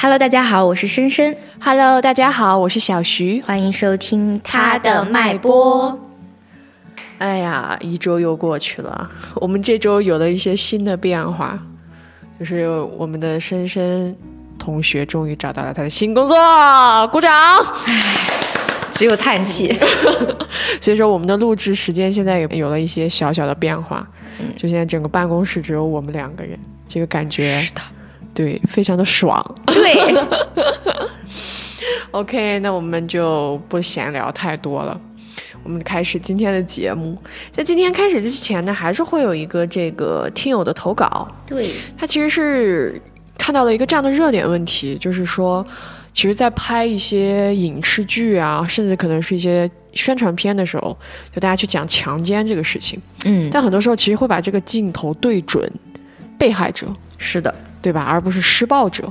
Hello，大家好，我是深深。Hello，大家好，我是小徐。欢迎收听他的脉搏。哎呀，一周又过去了，我们这周有了一些新的变化，就是我们的深深同学终于找到了他的新工作，鼓掌！只有叹气。所以说，我们的录制时间现在也有了一些小小的变化，就现在整个办公室只有我们两个人，这个感觉是的，对，非常的爽。对，OK，那我们就不闲聊太多了，我们开始今天的节目。在今天开始之前呢，还是会有一个这个听友的投稿，对，他其实是看到了一个这样的热点问题，就是说，其实，在拍一些影视剧啊，甚至可能是一些宣传片的时候，就大家去讲强奸这个事情，嗯，但很多时候其实会把这个镜头对准被害者，是的，对吧？而不是施暴者。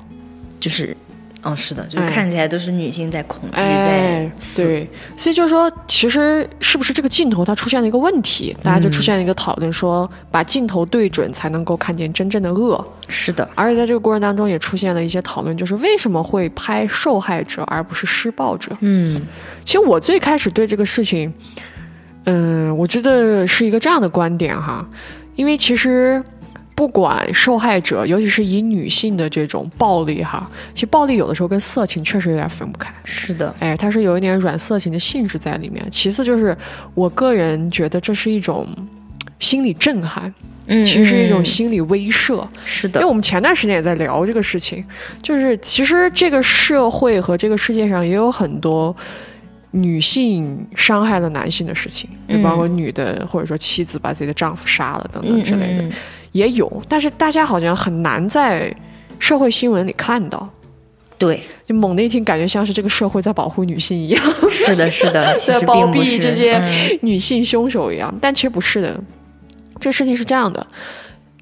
就是，嗯，是的，就是哎看起来都是女性在恐惧，哎在，刺，对，所以就是说，其实是不是这个镜头它出现了一个问题，大家就出现了一个讨论，说把镜头对准才能够看见真正的恶。是的，而且在这个过程当中也出现了一些讨论，就是为什么会拍受害者而不是施暴者？嗯其实我最开始对这个事情，嗯，我觉得是一个这样的观点哈，因为其实。不管受害者，尤其是以女性的这种暴力哈，其实暴力有的时候跟色情确实有点分不开。是的，哎，它是有一点软色情的性质在里面。其次就是，我个人觉得这是一种心理震撼，嗯，其实是一种嗯心理威慑。是的因为，我们前段时间也在聊这个事情，就是其实这个社会和这个世界上也有很多女性伤害了男性的事情，就包括女的或者说妻子把自己的丈夫杀了等等嗯之类的，嗯嗯也有。但是大家好像很难在社会新闻里看到，对，就猛的一听，感觉像是这个社会在保护女性一样。是的，是的，在包庇这些嗯女性凶手一样，但其实不是的。这事情是这样的，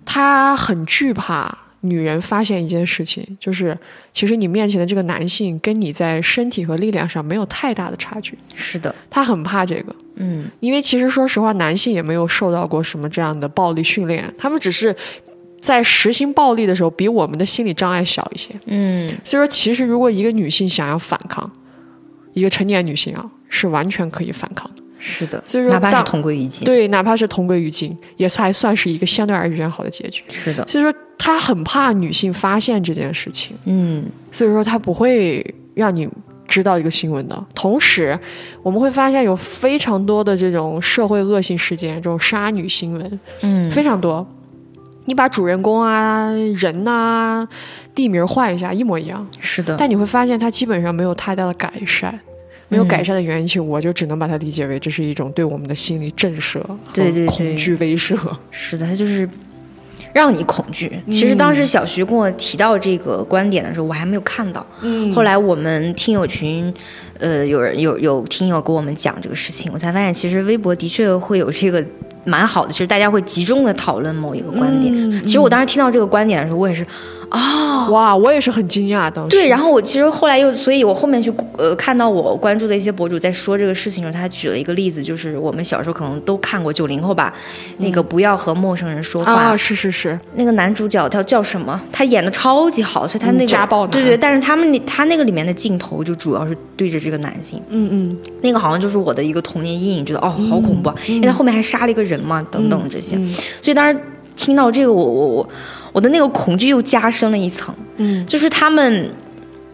他很惧怕女人发现一件事情，就是其实你面前的这个男性跟你在身体和力量上没有太大的差距，是的，他很怕这个。嗯因为其实说实话，男性也没有受到过什么这样的暴力训练，他们只是在实行暴力的时候比我们的心理障碍小一些。嗯，所以说，其实如果一个女性想要反抗，一个成年女性啊，是完全可以反抗的。是的，所以说哪怕是同归于尽，对，哪怕是同归于尽，也才算是一个相对而言好的结局。是的，所以说，他很怕女性发现这件事情，嗯所以说他不会让你知道一个新闻的。同时，我们会发现有非常多的这种社会恶性事件，这种杀女新闻嗯，非常多。你把主人公啊、人呐、地名换一下，一模一样，是的，但你会发现它基本上没有太大的改善。没有改善的原因，其实我就只能把它理解为这是一种对我们的心理震慑和对恐惧威慑。是的，它就是让你恐惧。其实当时小徐跟我提到这个观点的时候，我还没有看到。嗯后来我们听友群，呃，有人有有听友跟我们讲这个事情，我才发现其实微博的确会有这个蛮好的，其实大家会集中的讨论某一个观点。嗯其实我当时听到这个观点的时候，我也是，哦，哇，我也是很惊讶当时。对，然后我其实后来又，所以我后面去呃看到我关注的一些博主在说这个事情的时候，他举了一个例子，就是我们小时候可能都看过九零后吧，那个不要和陌生人说话，啊，是是是，那个男主角他叫什么？他演的超级好，所以他那个、嗯家暴男。对对，但是他们那他那个里面的镜头就主要是对着这个男性，嗯嗯。那个好像就是我的一个童年阴影，觉得哦好恐怖啊，因为他后面还杀了一个人嘛，等等这些，嗯。所以当时听到这个，我我我我的那个恐惧又加深了一层，嗯，就是他们。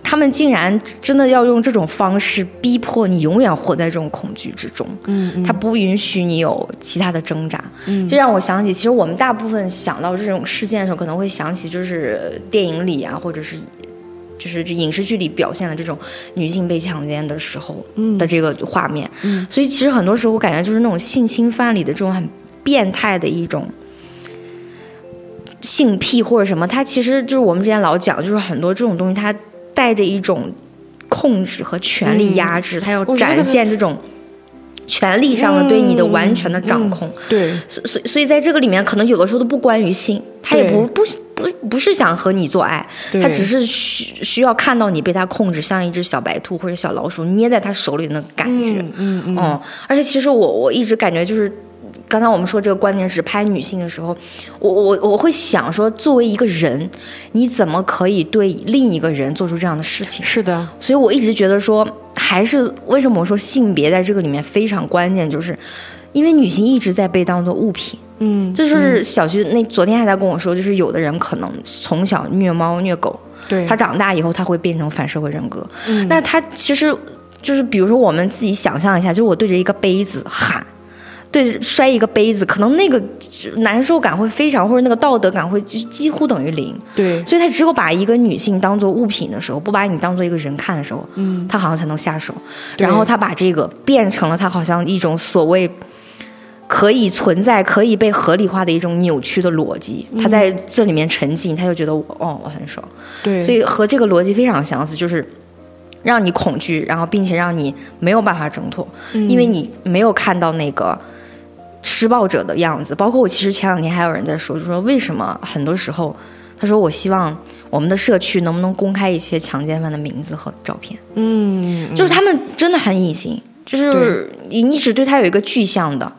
他们竟然真的要用这种方式逼迫你永远活在这种恐惧之中，嗯他不允许你有其他的挣扎，嗯这让我想起，其实我们大部分想到这种事件的时候，可能会想起就是电影里啊，或者是就是这影视剧里表现的这种女性被强奸的时候的这个画面。嗯所以其实很多时候我感觉就是那种性侵犯里的这种很变态的一种。性癖或者什么，它其实就是我们之前老讲，就是很多这种东西，它带着一种控制和权力压制，它要展现这种权力上的对你的完全的掌嗯控。对，所所以所以在这个里面，可能有的时候都不关于性，他也不不不不是想和你做爱，他只是需需要看到你被他控制，像一只小白兔或者小老鼠捏在他手里的那感觉。嗯嗯嗯。嗯，而且其实我我一直感觉就是刚才我们说这个观点只拍女性的时候，我我我会想说，作为一个人，你怎么可以对另一个人做出这样的事情？是的，所以我一直觉得说，还是为什么我说性别在这个里面非常关键，就是因为女性一直在被当做物品。嗯，这就是小徐那昨天还在跟我说，就是有的人可能从小虐猫虐狗，对他长大以后他会变成反社会人格。嗯那他其实就是比如说我们自己想象一下，就是我对着一个杯子喊。对，摔一个杯子，可能那个难受感会非常，或者那个道德感会几几乎等于零。对，所以他只有把一个女性当做物品的时候，不把你当做一个人看的时候，嗯，他好像才能下手。然后他把这个变成了他好像一种所谓可以存在、可以被合理化的一种扭曲的逻辑。他在这里面沉浸，他就觉得我哦，我很爽。对，所以和这个逻辑非常相似，就是让你恐惧，然后并且让你没有办法挣脱，因为你没有看到那个施暴者的样子。包括我其实前两天还有人在说，就说为什么很多时候，他说我希望我们的社区能不能公开一些强奸犯的名字和照片，嗯，就是他们真的很隐形，就是你你只对他有一个具象的。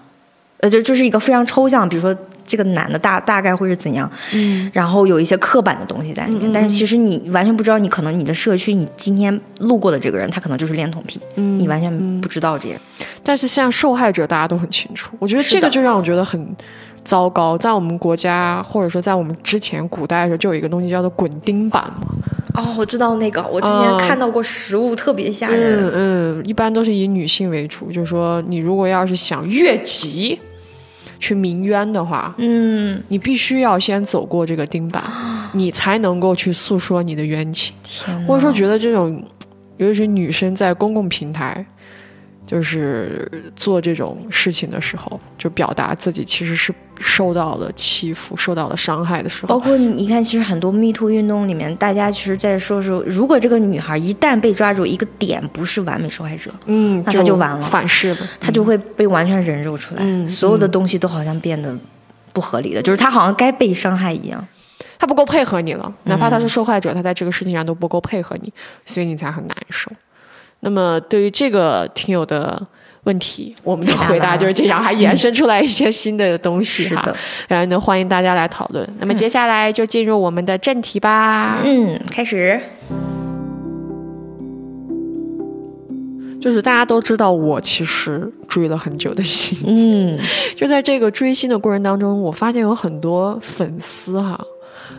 呃，就就是一个非常抽象，比如说这个男的大大概会是怎样，嗯，然后有一些刻板的东西在里面，但是其实你完全不知道，你可能你的社区，你今天路过的这个人，他可能就是恋童癖，嗯你完全不知道这些。但是像受害者，大家都很清楚。我觉得这个就让我觉得很糟糕。在我们国家，或者说在我们之前古代的时候，就有一个东西叫做滚钉板嘛。哦，我知道那个，我之前哦看到过实物，特别吓人。嗯嗯，一般都是以女性为主，就是说你如果要是想越级去鸣冤的话，嗯，你必须要先走过这个钉板，你才能够去诉说你的冤情。或者说觉得这种，尤其是女生在公共平台，就是做这种事情的时候，就表达自己其实是受到了欺负、受到了伤害的时候，包括你你看，其实很多 Me Too 运动里面，大家其实在说说，如果这个女孩一旦被抓住一个点不是完美受害者，嗯，那她就完了反噬了。她就会被完全人肉出来，嗯所有的东西都好像变得不合理的，就是她好像该被伤害一样。他不够配合你了，哪怕他是受害者，他在这个事情上都不够配合你，所以你才很难受。那么对于这个听友的问题，我们的回答就是这样，还延伸出来一些新的东西哈是的，然后呢，欢迎大家来讨论。那么接下来就进入我们的正题吧。嗯，开始。就是大家都知道，我其实追了很久的星，嗯，就在这个追星的过程当中，我发现有很多粉丝哈，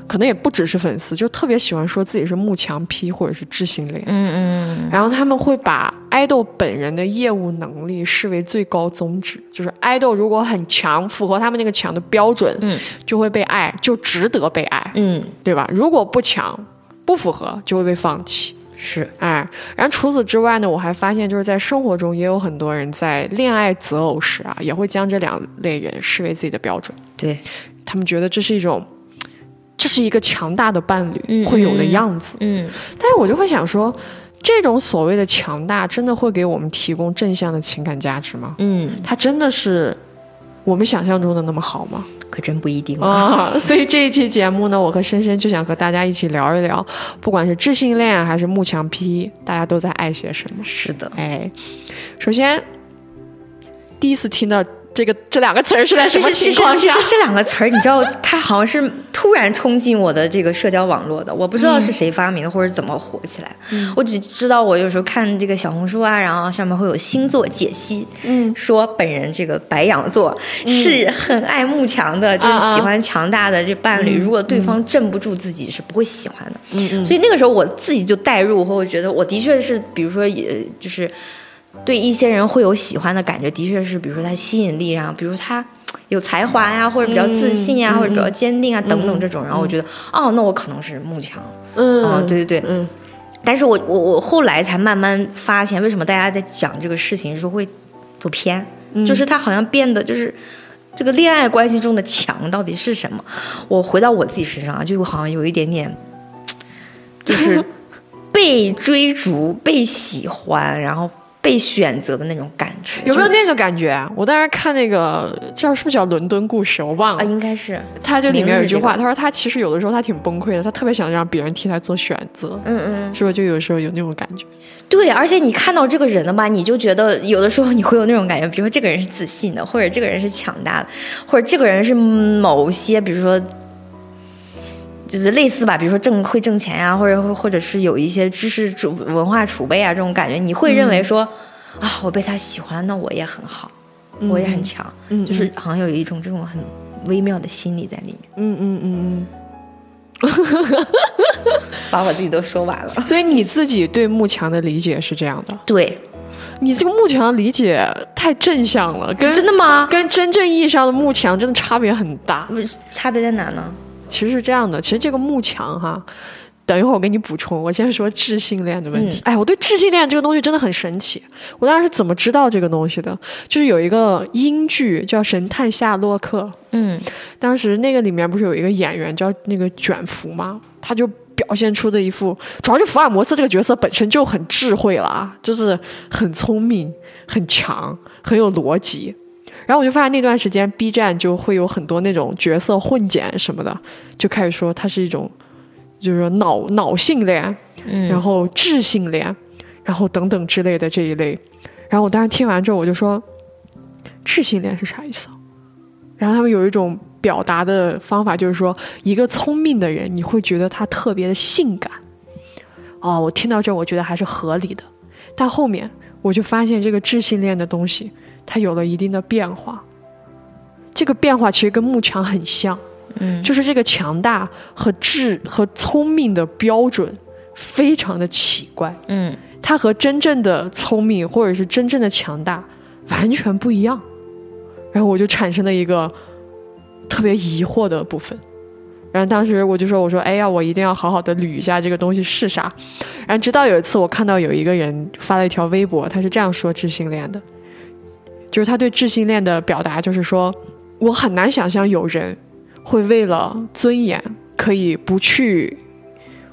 可能也不只是粉丝，就特别喜欢说自己是慕强批或者是智性恋，嗯嗯然后他们会把爱豆本人的业务能力视为最高宗旨，就是爱豆如果很强，符合他们那个强的标准，嗯，就会被爱，就值得被爱，嗯，对吧？如果不强，不符合，就会被放弃。是，哎，然后除此之外呢，我还发现就是在生活中也有很多人在恋爱择偶时啊，也会将这两类人视为自己的标准。对，他们觉得这是一种，这是一个强大的伴侣嗯会有的样子。嗯但是我就会想说，这种所谓的强大，真的会给我们提供正向的情感价值吗？嗯，它真的是我们想象中的那么好吗？可真不一定啊。啊，所以这一期节目呢，我和深深就想和大家一起聊一聊，不管是智性恋还是慕强批，大家都在爱些什么。是的，哎，首先第一次听到这个这两个词儿是在什么情况下？实其实？这两个词儿，你知道，它好像是突然冲进我的这个社交网络的，我不知道是谁发明的，或者怎么火起来。我只知道我有时候看这个小红书啊，然后上面会有星座解析，嗯，说本人这个白羊座是很爱慕强的，就是喜欢强大的这伴侣，如果对方镇不住自己，是不会喜欢的。嗯嗯所以那个时候我自己就代入，或我觉得我的确是，比如说也就是对一些人会有喜欢的感觉，的确是，比如说他吸引力啊，比如他有才华呀、或者比较自信呀、嗯或者比较坚定啊、等等这种，然后我觉得哦，那我可能是慕强，嗯哦，对对对，嗯但是我我我后来才慢慢发现，为什么大家在讲这个事情的时候会走偏，嗯。就是他好像变得就是。这个恋爱关系中的强到底是什么？我回到我自己身上啊，就好像有一点点，就是 被追逐、被喜欢，然后被选择的那种感觉，有没有那个感觉啊？我当时看那个叫是不是叫《伦敦故事》，我忘啊？了。应该是，他就里面有一句话，他说他其实有的时候他挺崩溃的，他特别想让别人替他做选择，嗯嗯，是不是？就有时候有那种感觉。对，而且你看到这个人了吧，你就觉得有的时候你会有那种感觉，比如说这个人是自信的，或者这个人是强大的，或者这个人是某些，比如说。就是类似吧，比如说挣会挣钱呀、或者或者是有一些知识储文化储备啊，这种感觉，你会认为说，啊，我被他喜欢，那我也很好，我也很强，嗯就是好像有一种这种很微妙的心理在里面。嗯嗯嗯嗯 把我自己都说完了。嗯。所以你自己对慕强的理解是这样的，对，你这个慕强的理解太正向了，跟真的吗？跟真正意义上的慕强真的差别很大。差别在哪呢？其实是这样的，其实这个幕墙哈，等一会儿我给你补充。我先说智性恋的问题。哎，我对智性恋这个东西真的很神奇。我当时是怎么知道这个东西的？就是有一个英剧叫《神探夏洛克》，嗯当时那个里面不是有一个演员叫那个卷福吗？他就表现出的一副，主要是福尔摩斯这个角色本身就很智慧了啊，就是很聪明、很强、很有逻辑。然后我就发现那段时间 B 站就会有很多那种角色混剪什么的，就开始说它是一种，就是说脑脑性恋，嗯，然后智性恋，然后等等之类的这一类。然后我当时听完之后，我就说，智性恋是啥意思啊？然后他们有一种表达的方法，就是说，一个聪明的人，你会觉得他特别的性感。哦，我听到这，我觉得还是合理的。但后面我就发现，这个智性恋的东西，它有了一定的变化。这个变化其实跟慕强很像，嗯就是这个强大和智和聪明的标准非常的奇怪，嗯它和真正的聪明或者是真正的强大完全不一样。然后我就产生了一个特别疑惑的部分。然后当时我就说：“我说，哎呀，我一定要好好的捋一下这个东西是啥。”然后直到有一次，我看到有一个人发了一条微博，他是这样说智性恋的，就是他对智性恋的表达就是说，我很难想象有人会为了尊严可以不去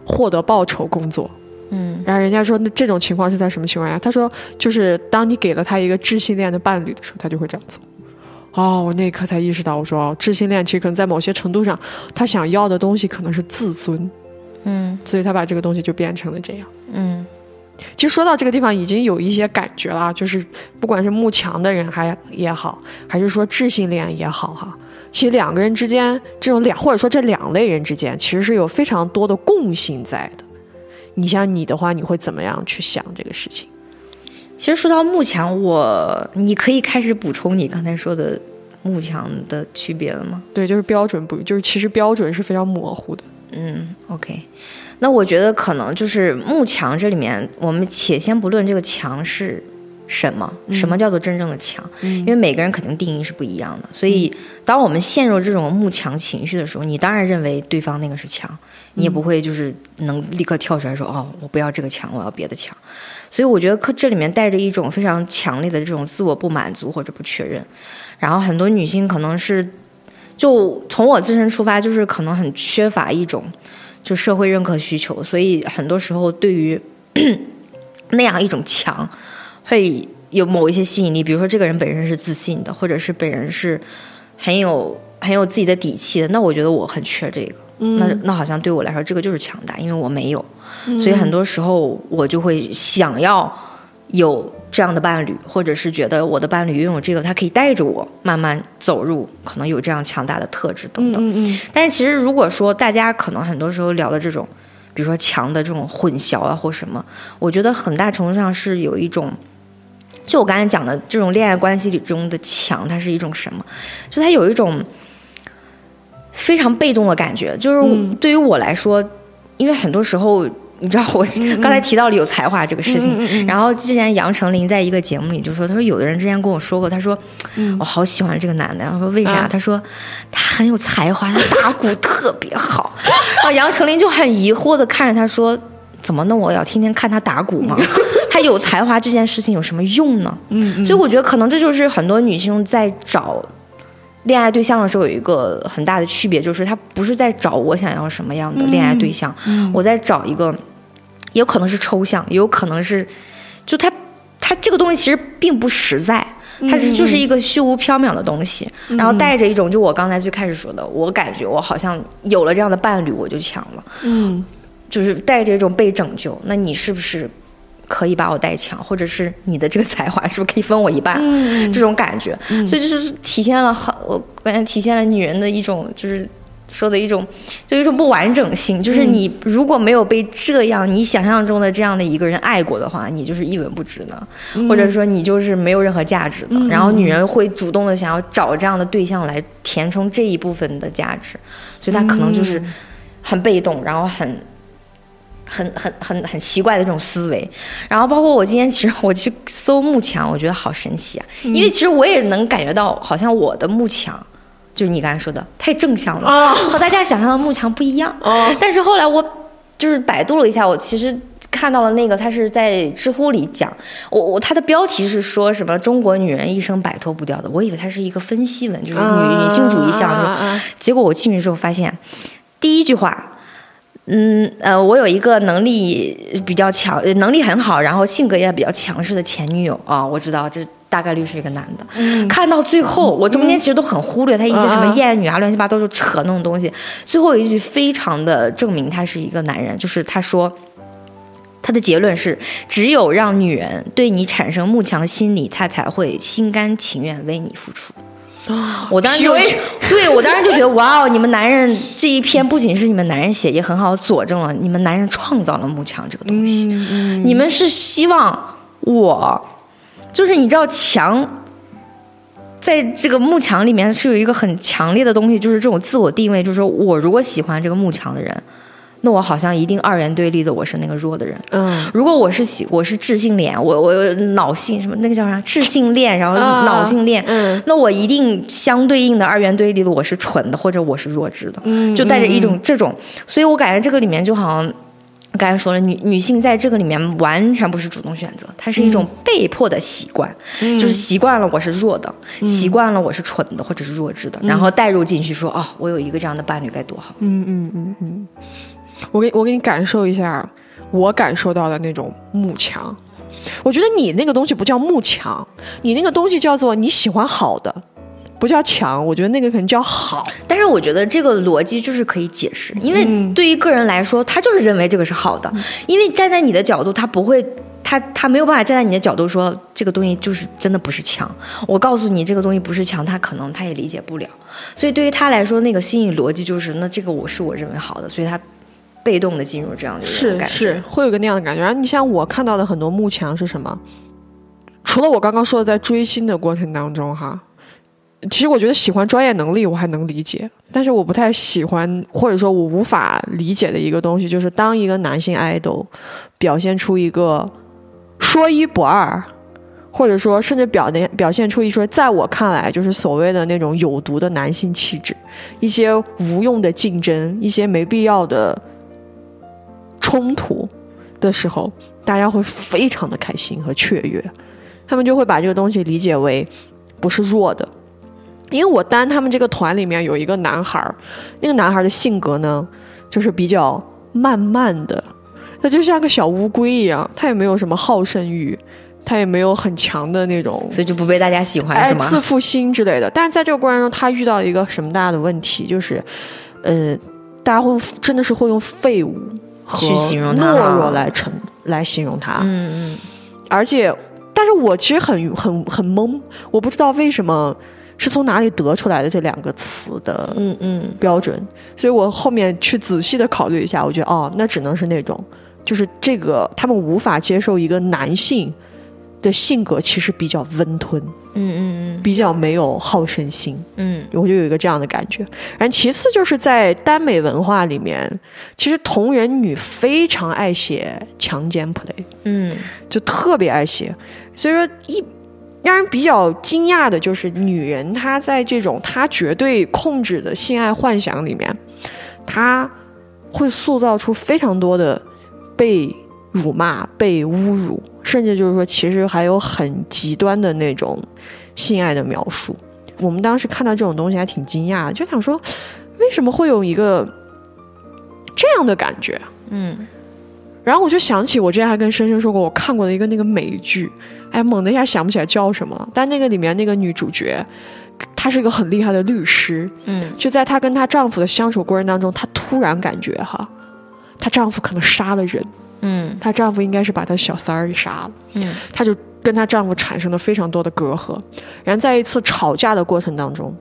获得报酬工作。嗯然后人家说，那这种情况是在什么情况下？他说，就是当你给了他一个智性恋的伴侣的时候，他就会这样做。哦，我那一刻才意识到，我说哦，智性恋其实可能在某些程度上，他想要的东西可能是自尊，嗯所以他把这个东西就变成了这样。嗯其实说到这个地方，已经有一些感觉了，就是不管是慕强的人还也好，还是说智性恋也好，哈，其实两个人之间这种两或者说这两类人之间，其实是有非常多的共性在的。你像你的话，你会怎么样去想这个事情？其实说到慕强，我你可以开始补充你刚才说的慕强的区别了吗？对，就是标准不，就是其实标准是非常模糊的。嗯，OK。那我觉得可能就是幕墙这里面，我们且先不论这个墙是什么，什么叫做真正的强，因为每个人肯定定义是不一样的。所以，当我们陷入这种幕墙情绪的时候，你当然认为对方那个是墙，你也不会就是能立刻跳出来说，哦，我不要这个墙，我要别的墙。所以我觉得可这里面带着一种非常强烈的这种自我不满足或者不确认，然后很多女性可能是，就从我自身出发，就是可能很缺乏一种就社会认可需求，所以很多时候对于 那样一种强，会有某一些吸引力，比如说这个人本身是自信的，或者是本人是很有很有自己的底气的，那我觉得我很缺这个。那那好像对我来说，这个就是强大，因为我没有，所以很多时候我就会想要有这样的伴侣，或者是觉得我的伴侣拥有这个，他可以带着我慢慢走入可能有这样强大的特质等等。嗯嗯但是其实如果说大家可能很多时候聊的这种，比如说强的这种混淆啊或什么，我觉得很大程度上是有一种。就我刚才讲的这种恋爱关系里中的强，它是一种什么？就它有一种非常被动的感觉。就是对于我来说，因为很多时候，你知道我刚才提到了有才华这个事情，然后之前杨丞琳在一个节目里就说，他说有的人之前跟我说过，他说、我好喜欢这个男的，他说为啥？啊他说他很有才华，他打鼓 特别好。然后杨丞琳就很疑惑的看着他说。怎么？那我要天天看他打鼓吗？他有才华这件事情有什么用呢？嗯所以我觉得可能这就是很多女性在找恋爱对象的时候有一个很大的区别，就是他不是在找我想要什么样的恋爱对象，我在找一个，也有可能是抽象，也有可能是就他他这个东西其实并不实在。它是就是一个虚无缥缈的东西，然后带着一种，就我刚才最开始说的，我感觉我好像有了这样的伴侣，我就强了，嗯，就是带着一种被拯救。那你是不是可以把我带强，或者是你的这个才华是不是可以分我一半？这种感觉，所以就是体现了很，我感觉体现了女人的一种就是。说的一种，就一种不完整性，就是你如果没有被这样你想象中的这样的一个人爱过的话，你就是一文不值的，或者说你就是没有任何价值的。然后女人会主动的想要找这样的对象来填充这一部分的价值，所以她可能就是很被动，然后很很很很很奇怪的这种思维。然后包括我今天其实我去搜幕墙，我觉得好神奇啊，因为其实我也能感觉到，好像我的幕墙。就是你刚才说的太正向了，和大家想象的幕墙不一样。但是后来我就是百度了一下，我其实看到了那个，他是在知乎里讲，我我他的标题是说什么中国女人一生摆脱不掉的，我以为它是一个分析文，就是女女性主义项目。结果我进去之后发现，第一句话，嗯呃，我有一个能力比较强，能力很好，然后性格也比较强势的前女友啊，我知道这。大概率是一个男的，看到最后，我中间其实都很忽略他一些什么艳女啊、乱七八糟就扯那种东西。最后一句非常的证明他是一个男人，就是他说，他的结论是：只有让女人对你产生慕强心理，他才会心甘情愿为你付出。我当时就 对我当时就觉得，哇哦，你们男人这一篇不仅是你们男人写，也很好佐证了你们男人创造了幕墙这个东西。你们是希望我。就是你知道墙，在这个幕墙里面是有一个很强烈的东西，就是这种自我定位，就是说我如果喜欢这个幕墙的人，那我好像一定二元对立的，我是那个弱的人。嗯，如果我是喜我是智性恋，我我脑性什么那个叫啥智性恋，然后脑性恋，嗯，那我一定相对应的二元对立的，我是蠢的或者我是弱智的，嗯，就带着一种这种，所以我感觉这个里面就好像。刚才说了，女女性在这个里面完全不是主动选择，它是一种被迫的习惯，就是习惯了我是弱的，习惯了我是蠢的或者是弱智的，然后带入进去说哦，我有一个这样的伴侣该多好。嗯嗯嗯嗯，我给我给你感受一下我感受到的那种慕强，我觉得你那个东西不叫慕强，你那个东西叫做你喜欢好的。不叫强，我觉得那个可能叫好。但是我觉得这个逻辑就是可以解释，因为对于个人来说，他就是认为这个是好的。因为站在你的角度，他不会，他他没有办法站在你的角度说这个东西就是真的不是强。我告诉你这个东西不是强，他可能他也理解不了。所以对于他来说，那个心理逻辑就是，那这个我是我认为好的，所以他被动的进入这样的一个感觉，是会有个那样的感觉。然后你像我看到的很多幕墙是什么？除了我刚刚说的，在追星的过程当中，哈。其实我觉得喜欢专业能力我还能理解，但是我不太喜欢或者说我无法理解的一个东西，就是当一个男性爱豆表现出一个说一不二，或者说甚至表现表现出一说在我看来就是所谓的那种有毒的男性气质，一些无用的竞争，一些没必要的冲突的时候，大家会非常的开心和雀跃，他们就会把这个东西理解为不是弱的。因为我单他们这个团里面有一个男孩儿，那个男孩的性格呢，就是比较慢慢的，他就像个小乌龟一样，他也没有什么好胜欲，他也没有很强的那种，所以就不被大家喜欢，是吗？自负心之类的。但是在这个过程中，他遇到一个什么大的问题，就是，呃，大家会真的是会用废物和懦弱来成来形容他，嗯嗯。而且，但是我其实很很很懵，我不知道为什么。是从哪里得出来的这两个词的嗯嗯标准？所以我后面去仔细的考虑一下，我觉得哦，那只能是那种，就是这个他们无法接受一个男性的性格其实比较温吞，嗯嗯嗯，比较没有好胜心，嗯，我就有一个这样的感觉。然后其次就是在耽美文化里面，其实同人女非常爱写强奸 play，嗯，就特别爱写，所以说一。让人比较惊讶的就是，女人她在这种她绝对控制的性爱幻想里面，她会塑造出非常多的被辱骂、被侮辱，甚至就是说，其实还有很极端的那种性爱的描述。我们当时看到这种东西还挺惊讶，就想说，为什么会有一个这样的感觉？嗯，然后我就想起我之前还跟深深说过，我看过的一个那个美剧。哎，猛的一下想不起来叫什么了。但那个里面那个女主角，她是一个很厉害的律师。嗯就在她跟她丈夫的相处过程当中，她突然感觉哈，她丈夫可能杀了人，嗯。她丈夫应该是把她小三儿给杀了。嗯。她就跟她丈夫产生了非常多的隔阂，然后在一次吵架的过程当中，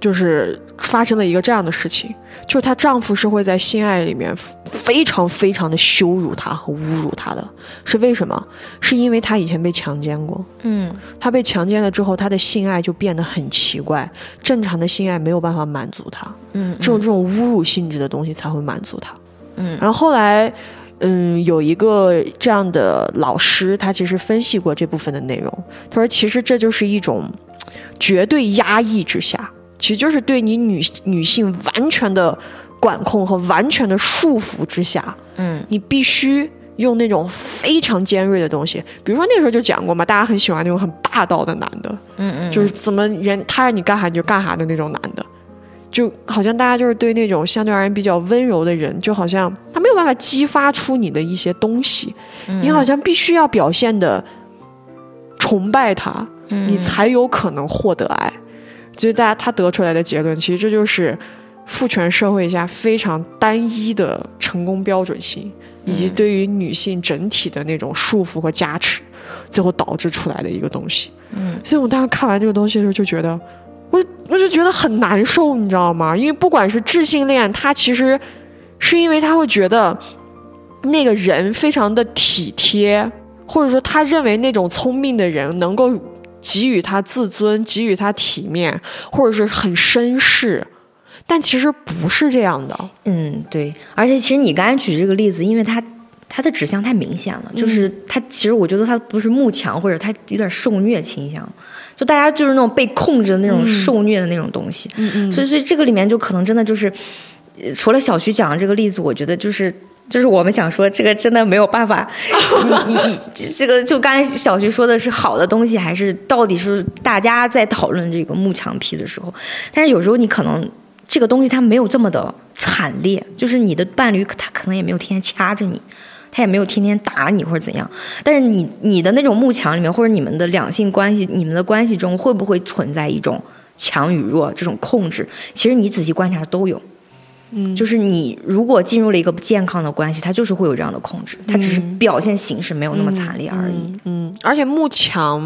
就是发生了一个这样的事情，就是她丈夫是会在性爱里面非常非常的羞辱她和侮辱她的，是为什么？是因为她以前被强奸过，嗯。她被强奸了之后，她的性爱就变得很奇怪，正常的性爱没有办法满足她，嗯只有这种侮辱性质的东西才会满足她。嗯。然后后来，嗯，有一个这样的老师，他其实分析过这部分的内容。他说，其实这就是一种绝对压抑之下，其实就是对你女女性完全的管控和完全的束缚之下，嗯你必须。用那种非常尖锐的东西，比如说那个时候就讲过嘛，大家很喜欢那种很霸道的男的，嗯嗯，就是怎么人他让你干啥你就干啥的那种男的，就好像大家就是对那种相对而言比较温柔的人，就好像他没有办法激发出你的一些东西，你好像必须要表现的崇拜他，你才有可能获得爱。所以大家他得出来的结论，其实这就是父权社会下非常单一的成功标准性，以及对于女性整体的那种束缚和加持，最后导致出来的一个东西。嗯，所以我当时看完这个东西的时候，就觉得，我我就觉得很难受，你知道吗？因为不管是智性恋，他其实是因为他会觉得那个人非常的体贴，或者说他认为那种聪明的人能够给予他自尊，给予他体面，或者是很绅士。但其实不是这样的，嗯，对，而且其实你刚才举这个例子，因为他。他的指向太明显了，就是他其实我觉得他不是慕强，或者他有点受虐倾向，就大家就是那种被控制的那种受虐的那种东西，嗯嗯所以所以这个里面就可能真的就是，呃除了小徐讲的这个例子，我觉得就是。就是我们想说，这个真的没有办法，你你你这个就刚才小徐说的是好的东西，还是到底是大家在讨论这个幕墙皮的时候，但是有时候你可能这个东西它没有这么的惨烈，就是你的伴侣他可能也没有天天掐着你，他也没有天天打你或者怎样，但是你你的那种幕墙里面，或者你们的两性关系，你们的关系中会不会存在一种强与弱这种控制？其实你仔细观察都有。嗯，就是你如果进入了一个不健康的关系，它就是会有这样的控制，它只是表现形式没有那么惨烈而已。嗯，而且慕强，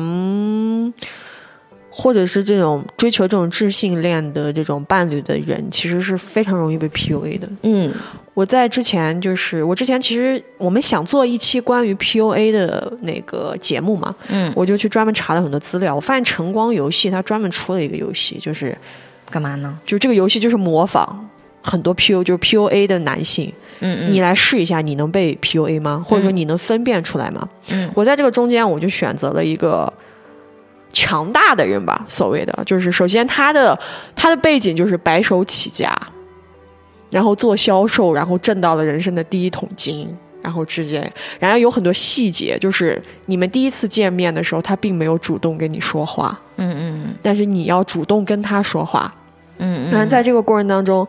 或者是这种追求这种智性恋的这种伴侣的人，其实是非常容易被 PUA 的。嗯我在之前就是我之前其实我们想做一期关于 PUA 的那个节目嘛，嗯，我就去专门查了很多资料。我发现晨光游戏它专门出了一个游戏，就是干嘛呢？就这个游戏就是模仿很多 PU 就是 PUA 的男性，嗯你来试一下，你能被 PUA 吗？或者说你能分辨出来吗？嗯我在这个中间我就选择了一个。强大的人吧，所谓的就是，首先他的他的背景就是白手起家，然后做销售，然后挣到了人生的第一桶金，然后之间，然后有很多细节，就是你们第一次见面的时候，他并没有主动跟你说话，嗯嗯但是你要主动跟他说话，嗯然后在这个过程当中，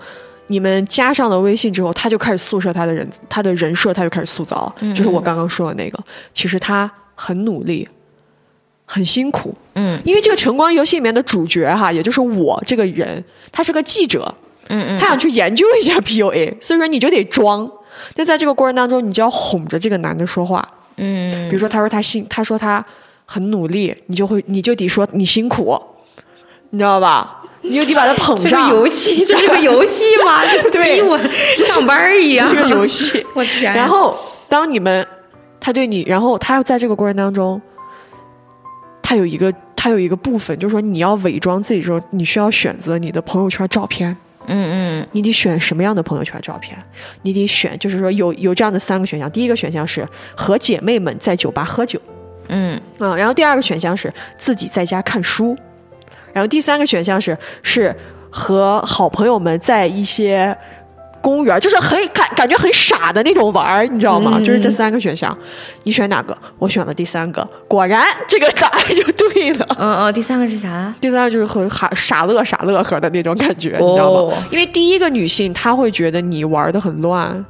你们加上了微信之后，他就开始塑设他的人，他的人设他就开始塑造，就是我刚刚说的那个，其实他很努力，很辛苦，嗯因为这个晨光游戏里面的主角哈，也就是我这个人，他是个记者，嗯嗯他想去研究一下 PUA，所以说你就得装。那在这个过程当中，你就要哄着这个男的说话，嗯比如说他说他辛，他说他很努力，你就会你就得说你辛苦，你知道吧？你就得把他捧这上。个游戏，这是个游戏吗？这对逼我上班儿一样。这是个游戏。我天呀！然后当你们他对你，然后他要在这个过程当中，他有一个它有一个部分，就是说你要伪装自己的时候，你需要选择你的朋友圈照片。嗯嗯你得选什么样的朋友圈照片？你得选，就是说有有这样的三个选项。第一个选项是和姐妹们在酒吧喝酒嗯啊，然后第二个选项是自己在家看书，然后第三个选项是是和好朋友们在一些公园，就是很感感觉很傻的那种玩儿，你知道吗？嗯就是这三个选项，你选哪个？我选了第三个，果然这个答案就对了。嗯嗯，第三个是啥？第三个就是很傻傻乐傻乐呵的那种感觉，你知道吗？哦因为第一个女性她会觉得你玩的很乱，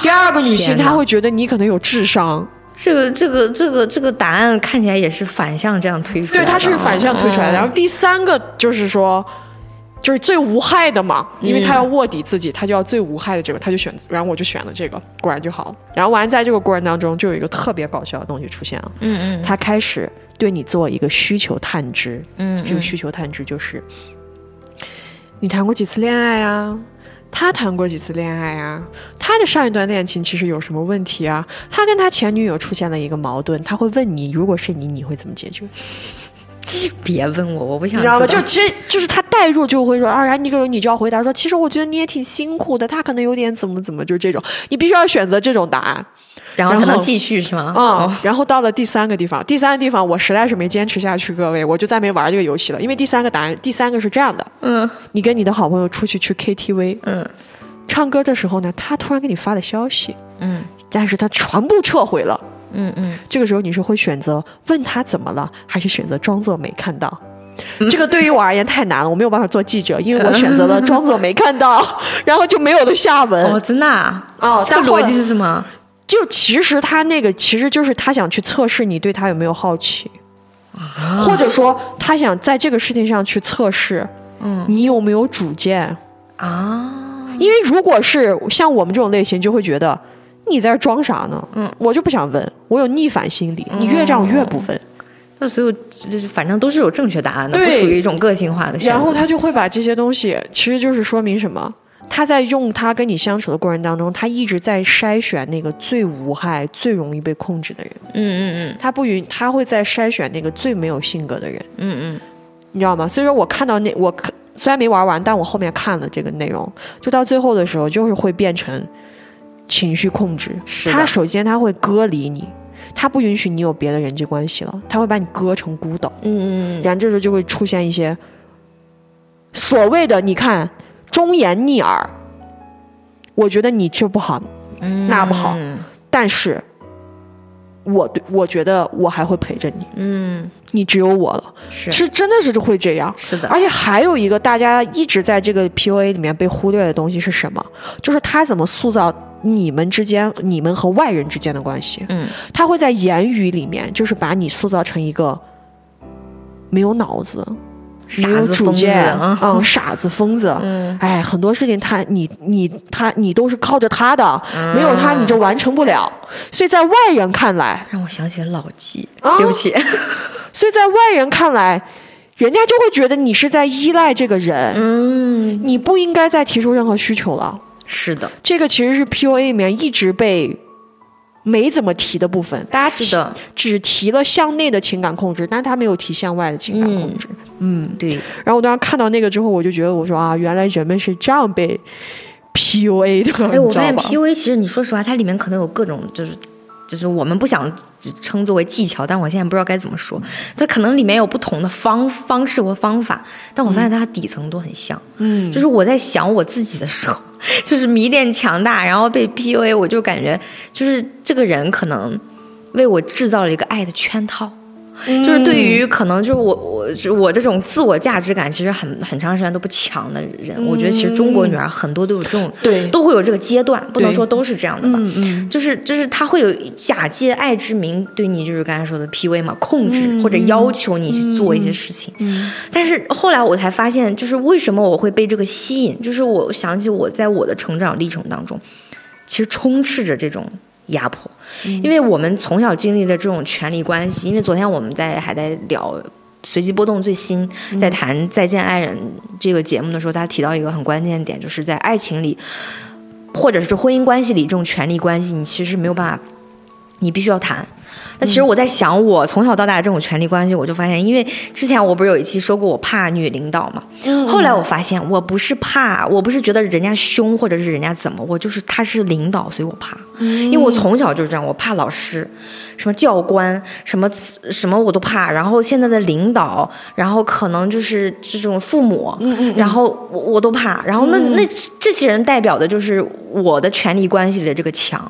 第二个女性她会觉得你可能有智商，这个这个这个这个答案看起来也是反向这样推出来对，的，它是反向推出来的。嗯然后第三个就是说，就是最无害的嘛，因为他要卧底自己，他就要最无害的这个，他就选，然后我就选了这个，果然就好了。然后完，在这个过程当中，就有一个特别搞笑的东西出现了，嗯嗯他开始对你做一个需求探知，嗯，这个需求探知就是，你谈过几次恋爱啊？他谈过几次恋爱啊？他的上一段恋情其实有什么问题啊？他跟他前女友出现了一个矛盾，他会问你，如果是你，你会怎么解决？别问我，我不想你知道吗？道就其实就是他代入就会说啊，然后你可能你就要回答说，其实我觉得你也挺辛苦的，他可能有点怎么怎么，就是这种，你必须要选择这种答案 然后才能继续是吗？啊、哦然后到了第三个地方，第三个地方我实在是没坚持下去，各位，我就再没玩这个游戏了，因为第三个答案，第三个是这样的，嗯你跟你的好朋友出去去 KTV 嗯唱歌的时候呢，他突然给你发了消息，嗯但是他全部撤回了。嗯嗯，这个时候你是会选择问他怎么了，还是选择装作没看到？这个对于我而言太难了，我没有办法做记者，因为我选择了装作没看到，然后就没有了下文。哦，真的啊？哦这个但逻辑是什么？就其实他那个其实就是他想去测试你对他有没有好奇，或者说他想在这个事情上去测试，嗯你有没有主见？啊，因为如果是像我们这种类型，就会觉得你在这装啥呢？嗯，我就不想问，我有逆反心理，你越这样越不问。那所有就是反正都是有正确答案的，不属于一种个性化的。然后他就会把这些东西，其实就是说明什么？他在用他跟你相处的过程当中，他一直在筛选那个最无害、最容易被控制的人。嗯嗯嗯他不允，他会在筛选那个最没有性格的人，嗯嗯你知道吗？所以说我看到那我虽然没玩完，但我后面看了这个内容，就到最后的时候，就是会变成情绪控制。是他首先他会隔离你，他不允许你有别的人际关系了，他会把你割成孤岛。嗯嗯然后这时候就会出现一些所谓的你看忠言逆耳，我觉得你这不好，嗯，那不好。嗯但是我对我觉得我还会陪着你，嗯，你只有我了，是。是真的是会这样。是的，而且还有一个大家一直在这个 PUA 里面被忽略的东西是什么？就是他怎么塑造你们之间、你们和外人之间的关系。嗯他会在言语里面，就是把你塑造成一个没有脑子、傻没有子疯子主见，啊，嗯，傻子、疯子。嗯哎，很多事情他你你他你都是靠着他的，没有他你就完成不了。所以在外人看来，让我想起了老纪，啊对不起，所以在外人看来，人家就会觉得你是在依赖这个人，嗯，你不应该再提出任何需求了。是的，这个其实是 PUA 里面一直被没怎么提的部分，大家是的，只提了向内的情感控制，但他没有提向外的情感控制。嗯，对，然后我当时看到那个之后，我就觉得我说啊，原来人们是这样被 PUA 的，哎，我发现？PUA 其实你说实话，它里面可能有各种就是。就是我们不想称作为技巧，但我现在不知道该怎么说。它可能里面有不同的方方式和方法，但我发现它底层都很像。嗯，就是我在想我自己的时候，就是迷恋强大，然后被 PUA，我就感觉就是这个人可能为我制造了一个爱的圈套。就是对于可能就是我我就我这种自我价值感其实很很长时间都不强的人，我觉得其实中国女孩很多都有这种对。都会有这个阶段，不能说都是这样的吧。就是就是她会有假借爱之名对你就是刚才说的 PUA 嘛，控制或者要求你去做一些事情。嗯。但是后来我才发现，就是为什么我会被这个吸引，就是我想起我在我的成长历程当中，其实充斥着这种压迫，因为我们从小经历的这种权力关系。因为昨天我们在还在聊。随机波动最新在谈《再见爱人》这个节目的时候，他提到一个很关键的点，就是在爱情里，或者是婚姻关系里，这种权力关系，你其实没有办法，你必须要谈。那其实我在想，我从小到大的这种权力关系，我就发现，因为之前我不是有一期说过我怕女领导嘛，后来我发现我不是怕，我不是觉得人家凶或者是人家怎么，我就是他是领导，所以我怕，因为我从小就是这样，我怕老师，什么教官，什么什么我都怕，然后现在的领导，然后可能就是这种父母，然后我我都怕，然后那那这些人代表的就是我的权力关系的这个墙，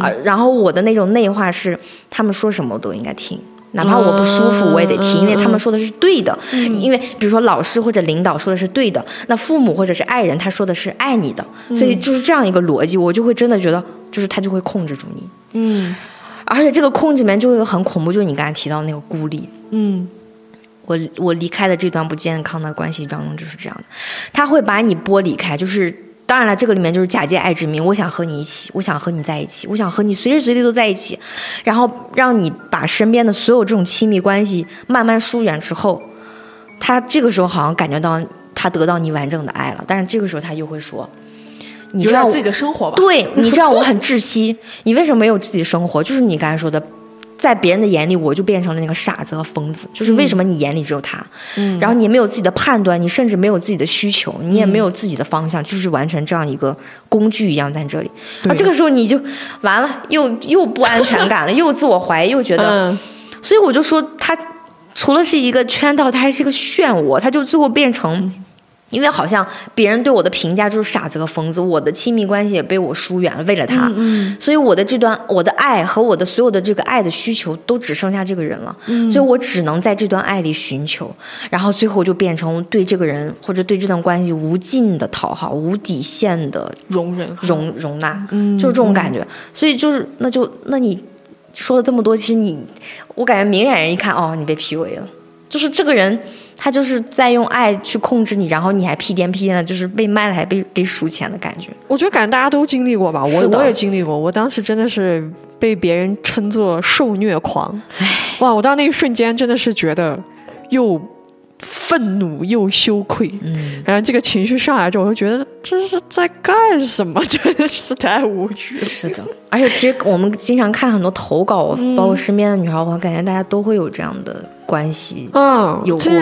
啊，然后我的那种内化是他们说什么我都应该听。哪怕我不舒服，我也得听，因为他们说的是对的。因为比如说老师或者领导说的是对的，那父母或者是爱人他说的是爱你的，所以就是这样一个逻辑，我就会真的觉得，就是他就会控制住你。嗯而且这个控制里面就会有很恐怖，就是你刚才提到的那个孤立。嗯。我我离开的这段不健康的关系当中就是这样的，他会把你剥离开，就是当然了，这个里面就是假借爱之名，我想和你一起，我想和你在一起，我想和你随时随地都在一起，然后让你把身边的所有这种亲密关系慢慢疏远之后，他这个时候好像感觉到他得到你完整的爱了，但是这个时候他又会说，你知道我自己的生活吧。对，你知道我很窒息，你为什么没有自己的生活？就是你刚才说的，在别人的眼里，我就变成了那个傻子和疯子。就是为什么你眼里只有他，嗯然后你没有自己的判断，你甚至没有自己的需求，你也没有自己的方向，就是完全这样一个工具一样在这里。啊这个时候你就完了，又又不安全感了，又自我怀疑，又觉得，嗯，所以我就说他除了是一个圈套，他还是一个漩涡，他就最后变成。因为好像别人对我的评价就是傻子和疯子，我的亲密关系也被我疏远了，为了他，所以我的这段我的爱和我的所有的这个爱的需求都只剩下这个人了，所以我只能在这段爱里寻求，然后最后就变成对这个人或者对这段关系无尽的讨好、无底线的容忍，容容纳，就是这种感觉。所以就是那就那你说了这么多，其实你我感觉明眼人一看，哦，你被 PUA 了，就是这个人他就是在用爱去控制你，然后你还屁颠屁颠的，就是被卖了还被给数钱的感觉。我觉得感觉大家都经历过吧，我我也经历过，我当时真的是被别人称作受虐狂，哇！我到那一瞬间真的是觉得又愤怒又羞愧，嗯，然后这个情绪上来之后，我就觉得这是在干什么？真的是太无语了。是的，而且其实我们经常看很多投稿，包括身边的女孩，我感觉大家都会有这样的关系，嗯，有过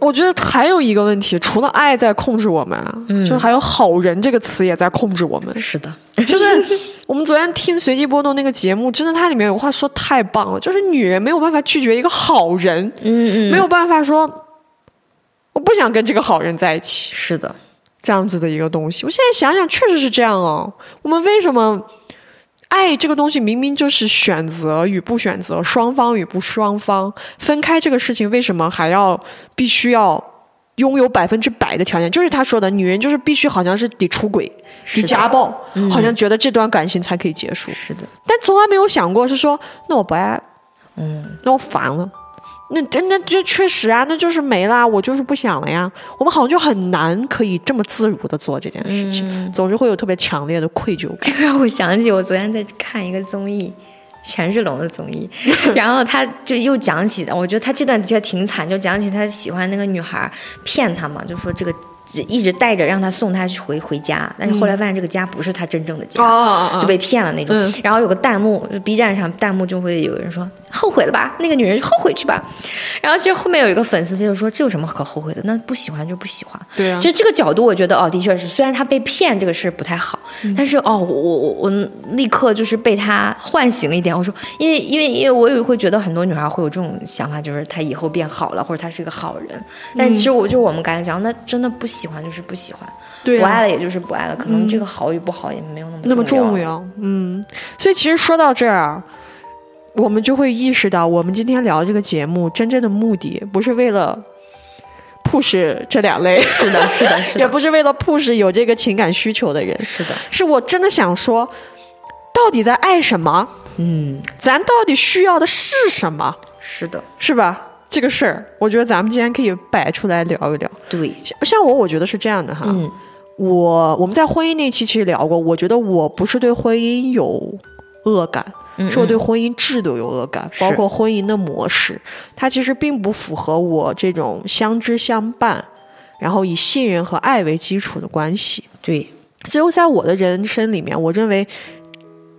我觉得还有一个问题，除了爱在控制我们啊，就还有“好人”这个词也在控制我们。是的，就是 我们昨天听随机波动那个节目，真的它里面有话说太棒了，就是女人没有办法拒绝一个好人，嗯嗯，没有办法说我不想跟这个好人在一起，是的，这样子的一个东西。我现在想想，确实是这样哦。我们为什么爱这个东西明明就是选择与不选择，双方与不双方分开这个事情，为什么还要必须要拥有百分之百的条件？就是他说的，女人就是必须好像是得出轨、得是家暴，好像觉得这段感情才可以结束，是的，但从来没有想过是说，那我不爱，嗯，那我烦了。那那那就确实啊，那就是没啦，我就是不想了呀。我们好像就很难可以这么自如的做这件事情，总是会有特别强烈的愧疚感。这个让我想起我昨天在看一个综艺，权志龙的综艺，然后他就又讲起，我觉得他这段的确挺惨，就讲起他喜欢那个女孩骗他嘛，就说这个一直带着让他送他去回回家，但是后来发现这个家不是他真正的家。哦就被骗了那种，嗯然后有个弹幕就，B 站上弹幕就会有人说后悔了吧，那个女人后悔去吧。然后其实后面有一个粉丝他就说这有什么可后悔的？那不喜欢就不喜欢。对啊其实这个角度我觉得哦，的确是，虽然他被骗这个事儿不太好，但是哦，我我我我立刻就是被他唤醒了一点。我说，因为因为因为我也会觉得很多女孩会有这种想法，就是她以后变好了，或者她是个好人。但其实我就我们刚才讲，那真的不喜欢就是不喜欢，对啊不爱了也就是不爱了，可能这个好与不好也没有那么那么重重。要，嗯，所以其实说到这儿啊，我们就会意识到，我们今天聊这个节目真正的目的，不是为了 push 这两类，是的，是的，是的。也，不是为了 push 有这个情感需求的人，是的，是我真的想说，到底在爱什么？嗯，咱到底需要的是什么？是的，是吧？这个事儿，我觉得咱们今天可以摆出来聊一聊。对，像像我，我觉得是这样的哈，嗯。我我们在婚姻那期其实聊过，我觉得我不是对婚姻有恶感，嗯，是我对婚姻制度有恶感，是包括婚姻的模式，它其实并不符合我这种相知相伴，然后以信任和爱为基础的关系。对，所以在我的人生里面，我认为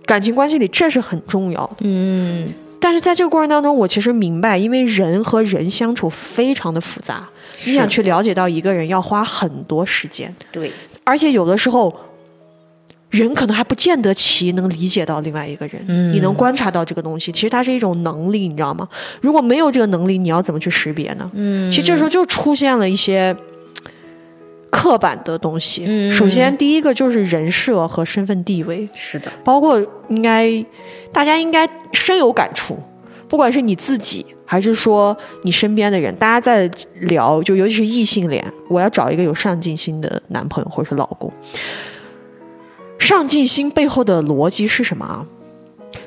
感情关系里这是很重要的。嗯，但是在这个过程当中，我其实明白，因为人和人相处非常的复杂，你想去了解到一个人要花很多时间，对，而且有的时候。人可能还不见得其能理解到另外一个人，嗯你能观察到这个东西，其实它是一种能力，你知道吗？如果没有这个能力，你要怎么去识别呢？嗯，其实这时候就出现了一些刻板的东西。嗯首先，第一个就是人设和身份地位，是的，包括应该大家应该深有感触，不管是你自己还是说你身边的人，大家在聊，就尤其是异性恋，我要找一个有上进心的男朋友或者是老公。上进心背后的逻辑是什么啊？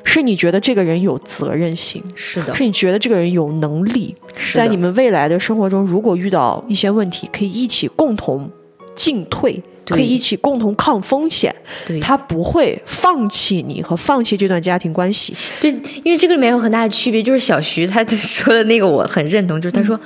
是你觉得这个人有责任心，是的，是你觉得这个人有能力，在你们未来的生活中，如果遇到一些问题，可以一起共同进退，可以一起共同抗风险。对他不会放弃你和放弃这段家庭关系。对，因为这个里面有很大的区别，就是小徐他说的那个我很认同，就是他说、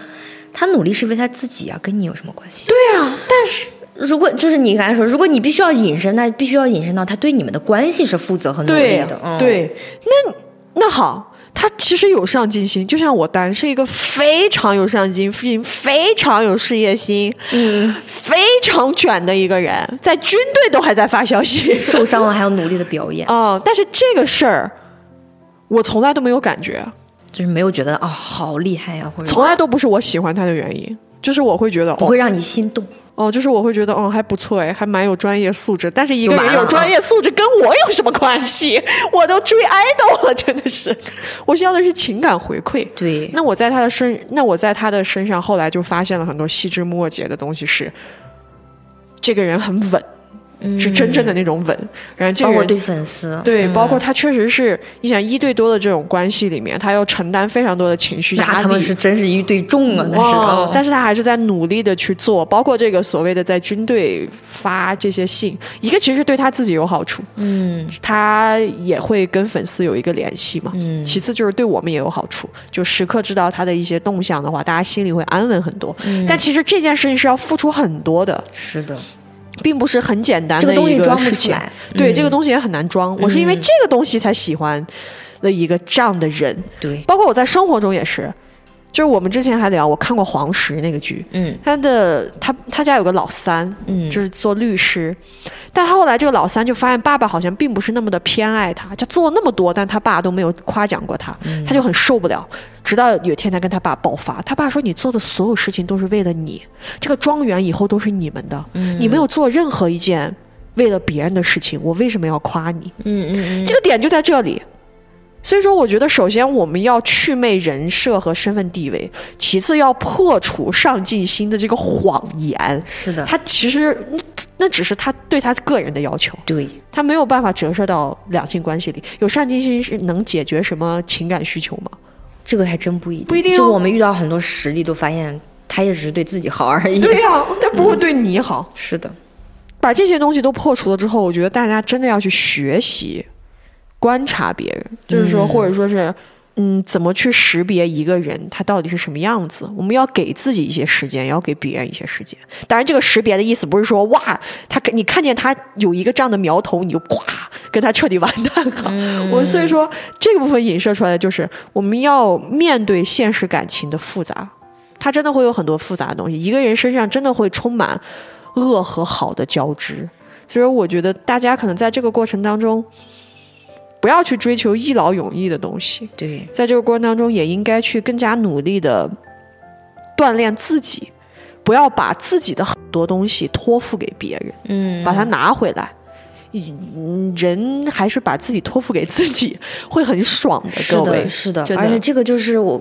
他努力是为他自己啊，跟你有什么关系？对啊，但是如果就是你刚才说，如果你必须要隐身，那必须要隐身到他对你们的关系是负责和努力对的。嗯、，对，那那好。他其实有上进心，就像我丹是一个非常有上进心、非常有事业心、嗯，非常卷的一个人，在军队都还在发消息。受伤了还要努力的表演，哦，但是这个事儿，我从来都没有感觉，就是没有觉得哦好厉害呀、或者从来都不是我喜欢他的原因，就是我会觉得哦不会让你心动。哦，就是我会觉得哦还不错哎，还蛮有专业素质。但是一个人有专业素质跟我有什么关系？我都追 idol 了，真的是，我需要的是情感回馈。对，那我在他的身，那我在他的身上后来就发现了很多细枝末节的东西是，这个人很稳，是真正的那种稳。然后这个人包括对粉丝，对，嗯包括他确实是，你想一对多的这种关系里面，他要承担非常多的情绪压力。他们是真是一对重啊，那是。但是他还是在努力的去做，包括这个所谓的在军队发这些信，一个其实对他自己有好处，嗯他也会跟粉丝有一个联系嘛。嗯，其次就是对我们也有好处，就时刻知道他的一些动向的话，大家心里会安稳很多。嗯但其实这件事情是要付出很多的，是的，并不是很简单这的一个东西装不事情。出来。对，嗯这个东西也很难装。我是因为这个东西才喜欢了一个这样的人，对，包括我在生活中也是。就是我们之前还聊，我看过黄石那个剧，嗯。他的他他家有个老三，嗯，就是做律师，但后来这个老三就发现爸爸好像并不是那么的偏爱他，就做那么多，但他爸都没有夸奖过他，嗯。他就很受不了。直到有一天他跟他爸爆发，他爸说：“你做的所有事情都是为了你，这个庄园以后都是你们的，嗯。你没有做任何一件为了别人的事情，我为什么要夸你？”嗯嗯嗯，这个点就在这里。所以说，我觉得首先我们要祛魅人设和身份地位，其次要破除上进心的这个谎言。是的，他其实那那只是他对他个人的要求，对，他没有办法折射到两性关系里。有上进心是能解决什么情感需求吗？这个还真不一定，不一定哦就我们遇到很多实例，都发现他也只是对自己好而已。对呀、他不会对你好。是的，把这些东西都破除了之后，我觉得大家真的要去学习观察别人，就是说，嗯或者说是。嗯，怎么去识别一个人他到底是什么样子？我们要给自己一些时间，也要给别人一些时间。当然，这个识别的意思不是说哇，他你看见他有一个这样的苗头，你就咵跟他彻底完蛋了。我所以说这个部分影射出来的就是我们要面对现实感情的复杂，他真的会有很多复杂的东西。一个人身上真的会充满恶和好的交织，所以我觉得大家可能在这个过程当中，不要去追求一劳永逸的东西，对，在这个过程当中也应该去更加努力的锻炼自己，不要把自己的很多东西托付给别人，嗯，把它拿回来。嗯，人还是把自己托付给自己，会很爽的，是的，。是的，的而且这个就是我。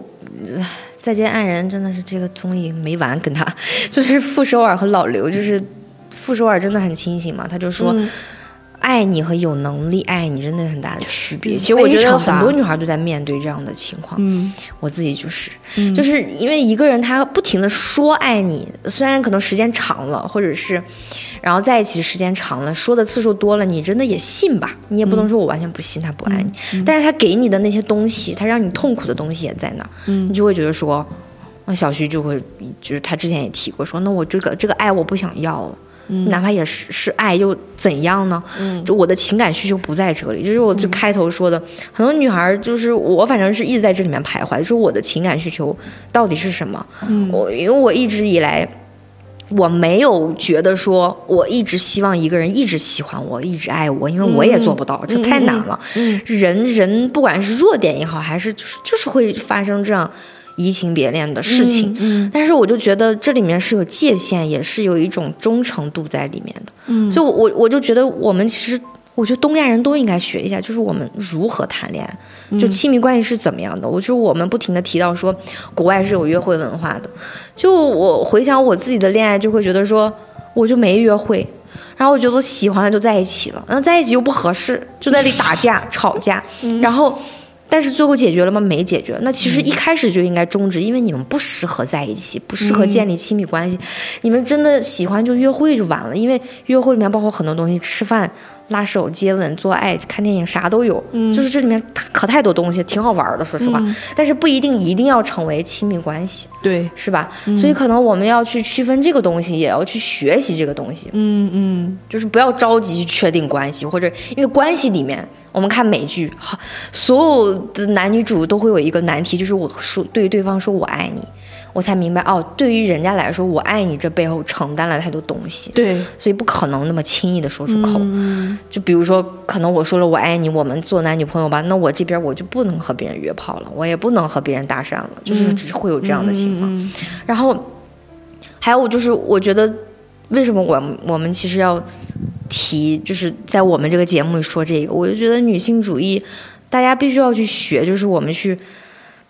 呃再见爱人真的是这个综艺没完，跟他就是傅首尔和老刘，就是傅首尔真的很清醒嘛，他就说、嗯爱你和有能力爱你真的有很大的区别。嗯其实我觉得很多女孩都在面对这样的情况，嗯，我自己就是，就是因为一个人他不停的说爱你，虽然可能时间长了，或者是然后在一起时间长了，说的次数多了，你真的也信吧？你也不能说我完全不信他不爱你，但是他给你的那些东西，他让你痛苦的东西也在那儿，你就会觉得说，那小徐就会就是他之前也提过说，那我这个这个爱我不想要了。哪怕也是是爱又怎样呢？就我的情感需求不在这里，就是我最开头说的。很多女孩儿就是我，反正是一直在这里面徘徊，就是我的情感需求到底是什么？我因为我一直以来。我没有觉得说，我一直希望一个人一直喜欢我，一直爱我，因为我也做不到，这太难了。人人不管是弱点也好，还是就是就是会发生这样移情别恋的事情。嗯但是我就觉得这里面是有界限，也是有一种忠诚度在里面的。嗯，所以我我我就觉得我们其实，我觉得东亚人都应该学一下，就是我们如何谈恋爱，就亲密关系是怎么样的。我就我们不停的提到说，国外是有约会文化的。就我回想我自己的恋爱，就会觉得说，我就没约会。然后我觉得喜欢了就在一起了，然后在一起又不合适，就在那里打架 吵架，然后。但是最后解决了吗？没解决。那其实一开始就应该终止，因为你们不适合在一起，不适合建立亲密关系。你们真的喜欢就约会就完了，因为约会里面包括很多东西，吃饭、拉手、接吻、做爱、看电影，啥都有。嗯，就是这里面可太多东西，挺好玩的，说实话。但是不一定一定要成为亲密关系，对，是吧？所以可能我们要去区分这个东西，也要去学习这个东西。嗯嗯，就是不要着急去确定关系，或者因为关系里面。我们看美剧，好，所有的男女主都会有一个难题，就是我说对对方说我爱你，我才明白哦，对于人家来说，我爱你这背后承担了太多东西，对，所以不可能那么轻易的说出口。就比如说，可能我说了我爱你，我们做男女朋友吧，那我这边我就不能和别人约炮了，我也不能和别人搭讪了，就是只是会有这样的情况。然后还有就是，我觉得为什么我我们其实要。提就是在我们这个节目里说这个，我就觉得女性主义，大家必须要去学，就是我们去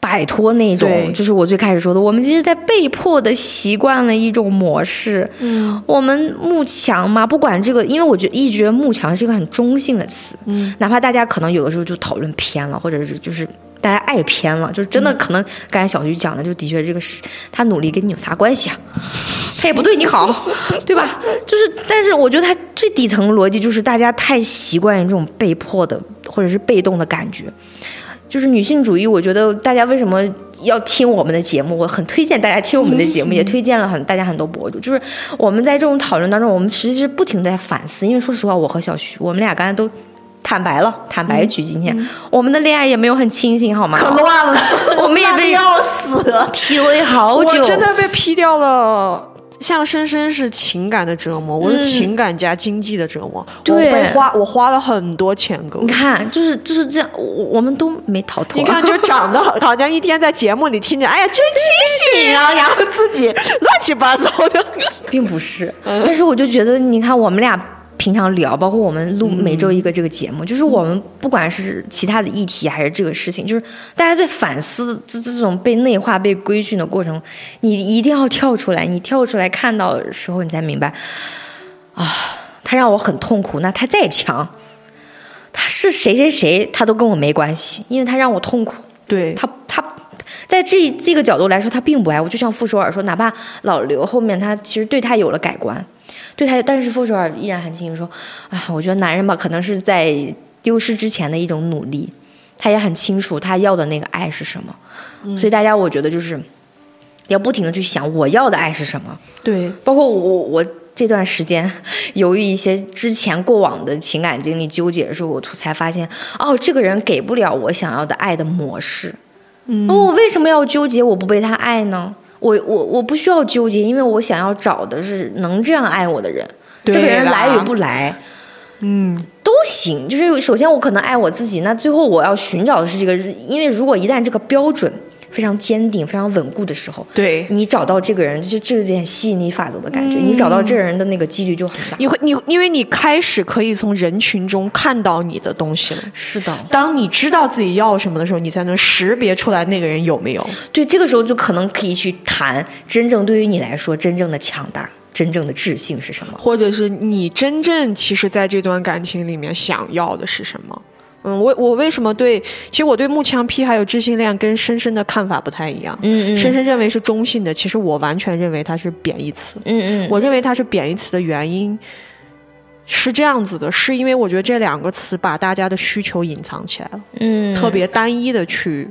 摆脱那种，就是我最开始说的，我们其实，在被迫的习惯了一种模式。嗯，我们慕强嘛，不管这个，因为我觉得一直觉得慕强是一个很中性的词。嗯，哪怕大家可能有的时候就讨论偏了，或者是就是。大家爱偏了，就是真的可能刚才小徐讲的，就的确这个是他努力跟你有啥关系啊？他也不对你好，对吧？就是，但是我觉得他最底层逻辑就是大家太习惯于这种被迫的或者是被动的感觉。就是女性主义，我觉得大家为什么要听我们的节目？我很推荐大家听我们的节目，也推荐了很大家很多博主。就是我们在这种讨论当中，我们其实是不停在反思。因为说实话，我和小徐，我们俩刚才都。坦白了，坦白局，今天我们的恋爱也没有很清醒，好吗？可乱了，我们也 被要死，PUA 好久，我真的被 P 掉了。像深深是情感的折磨，我是情感加经济的折磨。对，我花我花了很多钱，哥。你看，就是就是这样，我我们都没逃脱。你看，就长得 好像一天在节目里听着，哎呀，真清醒啊，然后自己乱七八糟的，并不是。但是我就觉得，你看我们俩。平常聊，包括我们录每周一个这个节目，就是我们不管是其他的议题还是这个事情，就是大家在反思这这种被内化、被规训的过程，你一定要跳出来，你跳出来看到的时候，你才明白，啊，他让我很痛苦。那他再强，他是谁谁谁，他都跟我没关系，因为他让我痛苦。对他，他在这这个角度来说，他并不爱我。就像傅首尔说，哪怕老刘后面他其实对他有了改观。对他，但是傅首尔依然很清楚说：“啊，我觉得男人吧，可能是在丢失之前的一种努力。他也很清楚他要的那个爱是什么。所以大家，我觉得就是要不停的去想我要的爱是什么。对，包括我，我这段时间由于一些之前过往的情感经历纠结的时候，我才发现，哦，这个人给不了我想要的爱的模式。嗯，我为什么要纠结我不被他爱呢？”我我我不需要纠结，因为我想要找的是能这样爱我的人。这个人来与不来，嗯，都行。就是首先我可能爱我自己，那最后我要寻找的是这个，因为如果一旦这个标准。非常坚定、非常稳固的时候，对你找到这个人，就这点吸引力法则的感觉，你找到这个人的那个几率就很大。你会，你因为你开始可以从人群中看到你的东西了。是的，当你知道自己要什么的时候，你才能识别出来那个人有没有。对，这个时候就可能可以去谈真正对于你来说真正的强大、真正的自信是什么，或者是你真正其实在这段感情里面想要的是什么。嗯，我我为什么对？其实我对木枪批还有知性恋跟深深的看法不太一样。嗯嗯。深深认为是中性的，其实我完全认为它是贬义词。嗯嗯。我认为它是贬义词的原因是这样子的，是因为我觉得这两个词把大家的需求隐藏起来了。嗯。特别单一的去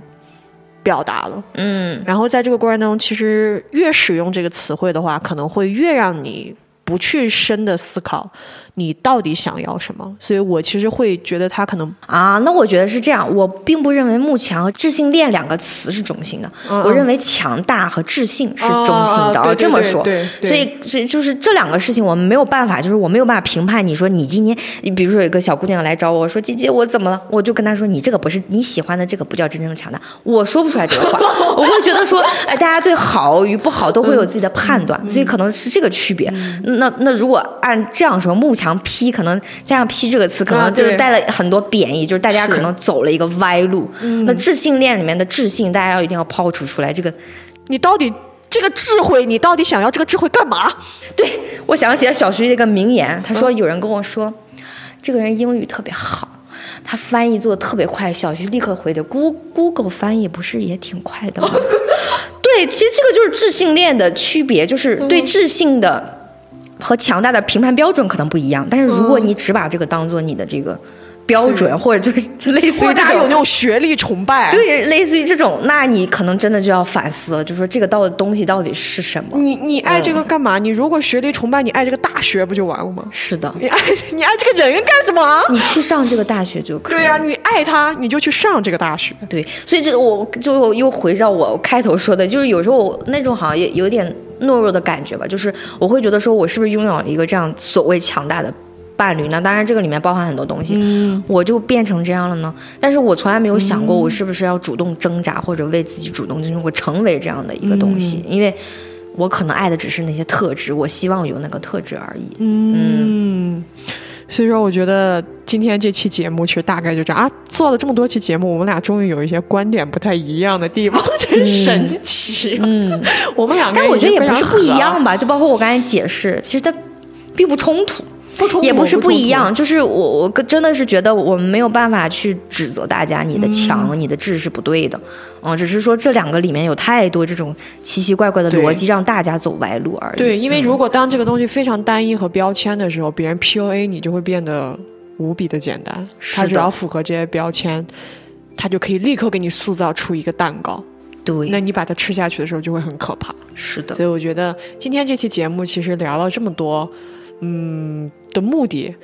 表达了。嗯。然后在这个过程当中，其实越使用这个词汇的话，可能会越让你不去深的思考。你到底想要什么？所以我其实会觉得他可能啊，那我觉得是这样。我并不认为“慕强”和“智性恋”两个词是中性的。我认为强大和自信是中性的。这么说，所以所以就是这两个事情，我们没有办法，就是我没有办法评判。你说你今天，你比如说有一个小姑娘来找我说：“姐姐，我怎么了？”我就跟她说：“你这个不是你喜欢的，这个不叫真正的强大。”我说不出来这个话，我会觉得说，哎，大家对好与不好都会有自己的判断，所以可能是这个区别。那那如果按这样说，慕强。强批可能加上“批”这个词，可能就是带了很多贬义，就是大家可能走了一个歪路。那智性恋里面的智性，大家要一定要抛除出来。这个，你到底这个智慧，你到底想要这个智慧干嘛？对我想起了小徐一个名言，他说有人跟我说，这个人英语特别好，他翻译做的特别快。小徐立刻回的，Google Google 翻译不是也挺快的吗？对，其实这个就是智性恋的区别，就是对智性的和强大的评判标准可能不一样。但是如果你只把这个当做你的这个。标准或者就是类似于这种有那种学历崇拜，对，类似于这种，那你可能真的就要反思了，就说这个到的东西到底是什么？你你爱这个干嘛？你如果学历崇拜，你爱这个大学不就完了吗？是的，你爱 你爱这个人干什么？你去上这个大学就可以。对呀，你爱他，你就去上这个大学。对，所以这我就又回到我开头说的，就是有时候那种好像也有点懦弱的感觉吧，就是我会觉得说我是不是拥有了一个这样所谓强大的。伴侣那？当然，这个里面包含很多东西。我就变成这样了呢？但是我从来没有想过，我是不是要主动挣扎，或者为自己主动争取，我成为这样的一个东西？因为我可能爱的只是那些特质，我希望有那个特质而已。嗯，所以说，我觉得今天这期节目其实大概就这样啊。做了这么多期节目，我们俩终于有一些观点不太一样的地方，真神奇。嗯，我们两个，但我觉得也不是不一样吧？就包括我刚才解释，其实它并不冲突。也不是不一样，就是我我真的是觉得我们没有办法去指责大家，你的强，你的智是不对的，嗯，只是说这两个里面有太多这种奇奇怪怪的逻辑，让大家走歪路而已。对，因为如果当这个东西非常单一和标签的时候，别人 PUA 你就会变得无比的简单，他只要符合这些标签，他就可以立刻给你塑造出一个蛋糕。对，那你把它吃下去的时候就会很可怕。是的，所以我觉得今天这期节目其实聊了这么多。嗯，的目的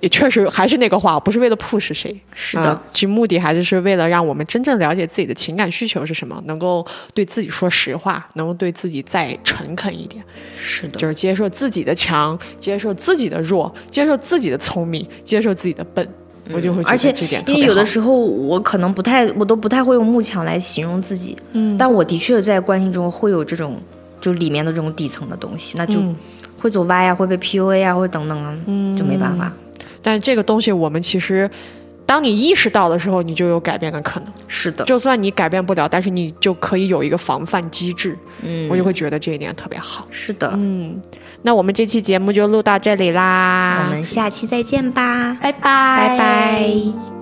也确实还是那个话，不是为了 push 谁，是的，其实目的还是是为了让我们真正了解自己的情感需求是什么，能够对自己说实话，能够对自己再诚恳一点，是的，就是接受自己的强，接受自己的弱，接受自己的聪明，接受自己的笨，我就会而且这点因为有的时候我可能不太，我都不太会用慕强来形容自己，嗯，但我的确在关系中会有这种就里面的这种底层的东西，那就。会走歪呀，会被 PUA 啊，会等等啊，嗯就没办法。但这个东西，我们其实，当你意识到的时候，你就有改变的可能。是的，就算你改变不了，但是你就可以有一个防范机制。嗯，我就会觉得这一点特别好。是的，嗯，那我们这期节目就录到这里啦，我们下期再见吧，拜拜，拜拜。